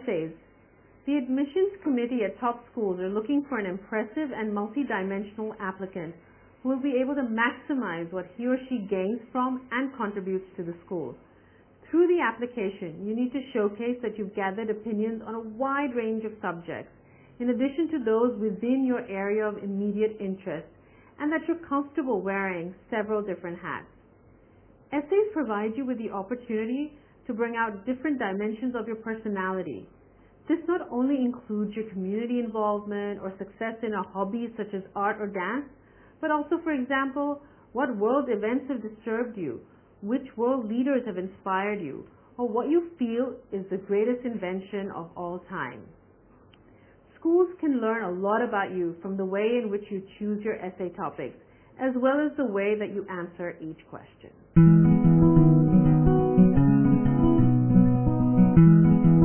essays. The admissions committee at top schools are looking for an impressive and multidimensional applicant who will be able to maximize what he or she gains from and contributes to the school. Through the application, you need to showcase that you've gathered opinions on a wide range of subjects, in addition to those within your area of immediate interest, and that you're comfortable wearing several different hats. Essays provide you with the opportunity to bring out different dimensions of your personality. This not only includes your community involvement or success in a hobby such as art or dance, but also, for example, what world events have disturbed you, which world leaders have inspired you, or what you feel is the greatest invention of all time. Schools can learn a lot about you from the way in which you choose your essay topics, as well as the way that you answer each question. thank you